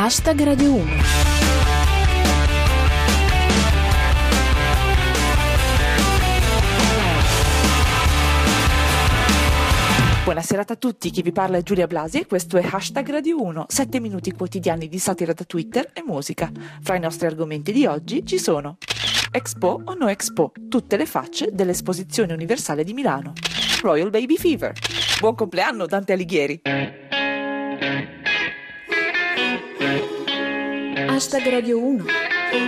Hashtag Radio 1. Buonasera a tutti, chi vi parla è Giulia Blasi e questo è Hashtag Radio 1, 7 minuti quotidiani di satira da Twitter e musica. Fra i nostri argomenti di oggi ci sono Expo o no Expo, tutte le facce dell'Esposizione Universale di Milano. Royal Baby Fever. Buon compleanno Dante Alighieri. Hashtag Radio 1.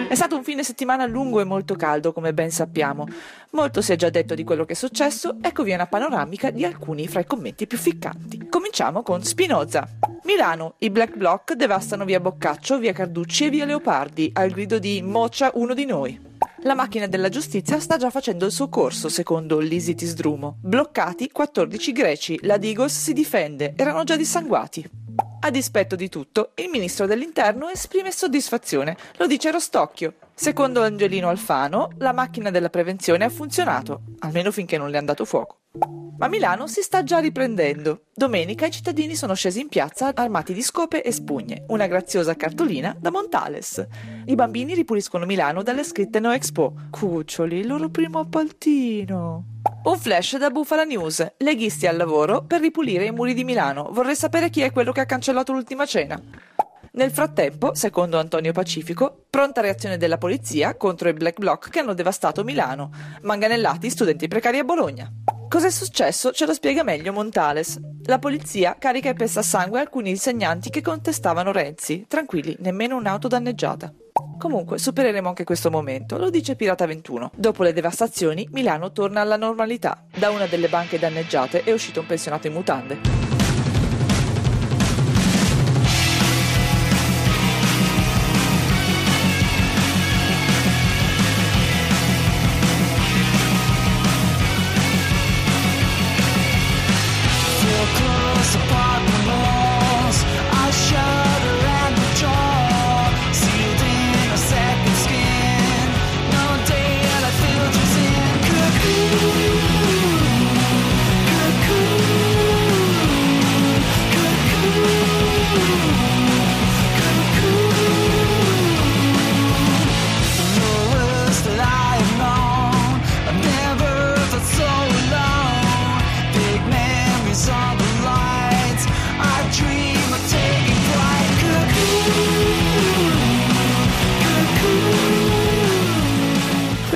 È stato un fine settimana lungo e molto caldo, come ben sappiamo. Molto si è già detto di quello che è successo, eccovi una panoramica di alcuni fra i commenti più ficcanti. Cominciamo con Spinoza. Milano, i Black Bloc devastano via Boccaccio, via Carducci e via Leopardi, al grido di Moccia uno di noi. La macchina della giustizia sta già facendo il suo corso, secondo l'Isitis Drumo. Bloccati 14 greci, la Digos si difende, erano già dissanguati. A dispetto di tutto, il ministro dell'interno esprime soddisfazione, lo dice Rostocchio. Secondo Angelino Alfano, la macchina della prevenzione ha funzionato, almeno finché non le è andato fuoco. Ma Milano si sta già riprendendo. Domenica i cittadini sono scesi in piazza armati di scope e spugne, una graziosa cartolina da Montales. I bambini ripuliscono Milano dalle scritte No Expo. Cuccioli, il loro primo appaltino. Un flash da Bufala News. Leghisti al lavoro per ripulire i muri di Milano. Vorrei sapere chi è quello che ha cancellato l'ultima cena. Nel frattempo, secondo Antonio Pacifico, pronta reazione della polizia contro i black bloc che hanno devastato Milano, manganellati studenti precari a Bologna. Cos'è successo? Ce lo spiega meglio Montales. La polizia carica e pesta a sangue alcuni insegnanti che contestavano Renzi. Tranquilli, nemmeno un'auto danneggiata. Comunque, supereremo anche questo momento, lo dice Pirata 21. Dopo le devastazioni, Milano torna alla normalità. Da una delle banche danneggiate è uscito un pensionato in mutande.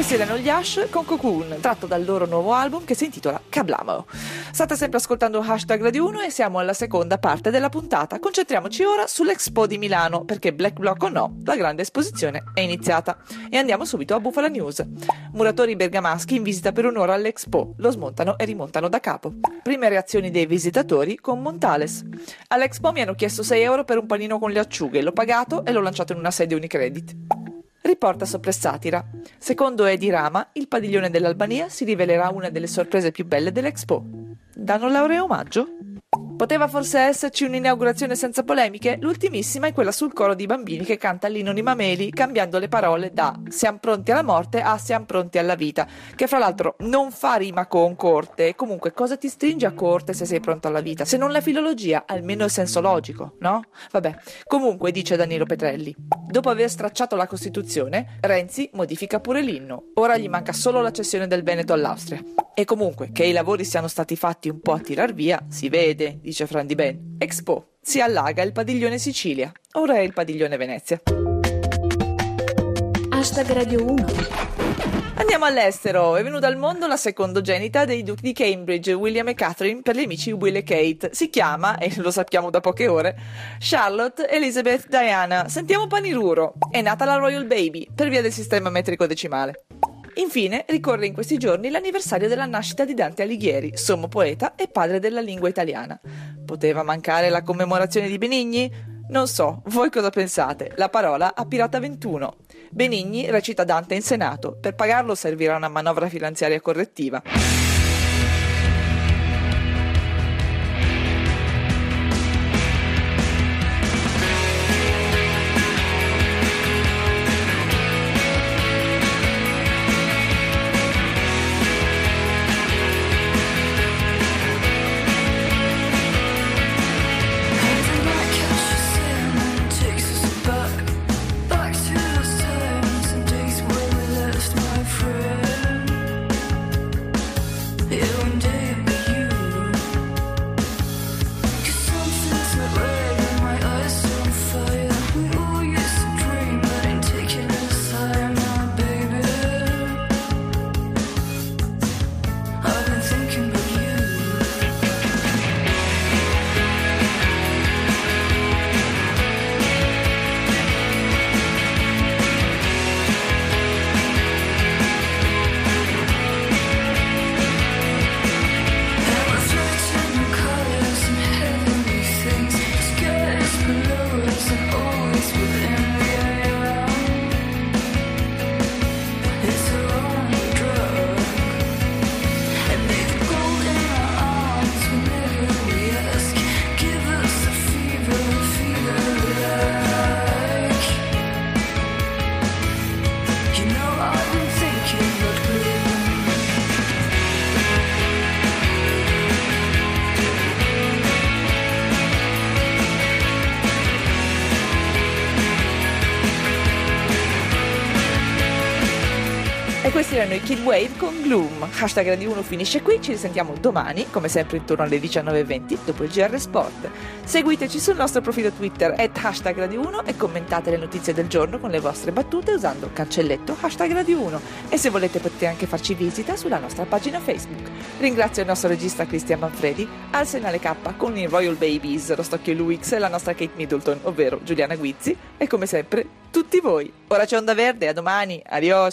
Questi erano gli Ash con Cocoon, tratto dal loro nuovo album che si intitola Cablamo. State sempre ascoltando Hashtag Radio 1 e siamo alla seconda parte della puntata. Concentriamoci ora sull'Expo di Milano, perché Black Block o no, la grande esposizione è iniziata. E andiamo subito a Bufala News. Muratori bergamaschi in visita per un'ora all'Expo, lo smontano e rimontano da capo. Prime reazioni dei visitatori con Montales. All'Expo mi hanno chiesto 6 euro per un panino con le acciughe, l'ho pagato e l'ho lanciato in una sede Unicredit. Riporta soppressatira. Secondo Edi Rama, il padiglione dell'Albania si rivelerà una delle sorprese più belle dell'Expo. Danno laurea omaggio? Poteva forse esserci un'inaugurazione senza polemiche? L'ultimissima è quella sul coro di bambini che canta l'inno di Mameli, cambiando le parole da siamo pronti alla morte a siamo pronti alla vita, che fra l'altro non fa rima con corte. Comunque, cosa ti stringe a corte se sei pronto alla vita? Se non la filologia, almeno il senso logico, no? Vabbè, comunque, dice Danilo Petrelli. Dopo aver stracciato la Costituzione, Renzi modifica pure l'inno. Ora gli manca solo la cessione del Veneto all'Austria. E comunque, che i lavori siano stati fatti un po' a tirar via, si vede, dice Fran Di Ben. Expo. Si allaga il padiglione Sicilia. Ora è il padiglione Venezia. Hashtag Radio 1. Andiamo all'estero. È venuta al mondo la secondogenita dei duchi di Cambridge, William e Catherine, per gli amici Will e Kate. Si chiama, e lo sappiamo da poche ore, Charlotte Elizabeth Diana. Sentiamo Paniruro. È nata la Royal Baby, per via del sistema metrico decimale. Infine, ricorre in questi giorni l'anniversario della nascita di Dante Alighieri, sommo poeta e padre della lingua italiana. Poteva mancare la commemorazione di Benigni? Non so, voi cosa pensate? La parola a Pirata 21. Benigni recita Dante in Senato. Per pagarlo servirà una manovra finanziaria correttiva. Questi erano i Kid Wave con Gloom. Hashtag Radio 1 finisce qui, ci risentiamo domani, come sempre intorno alle 19.20, dopo il GR Sport. Seguiteci sul nostro profilo Twitter, at hashtag Radio 1 e commentate le notizie del giorno con le vostre battute usando cancelletto hashtag Radio 1. E se volete potete anche farci visita sulla nostra pagina Facebook. Ringrazio il nostro regista Cristian Manfredi, Arsenale K con i Royal Babies, lo Stocchio Luix e la nostra Kate Middleton, ovvero Giuliana Guizzi, e come sempre tutti voi. Ora c'è Onda Verde, a domani, adios!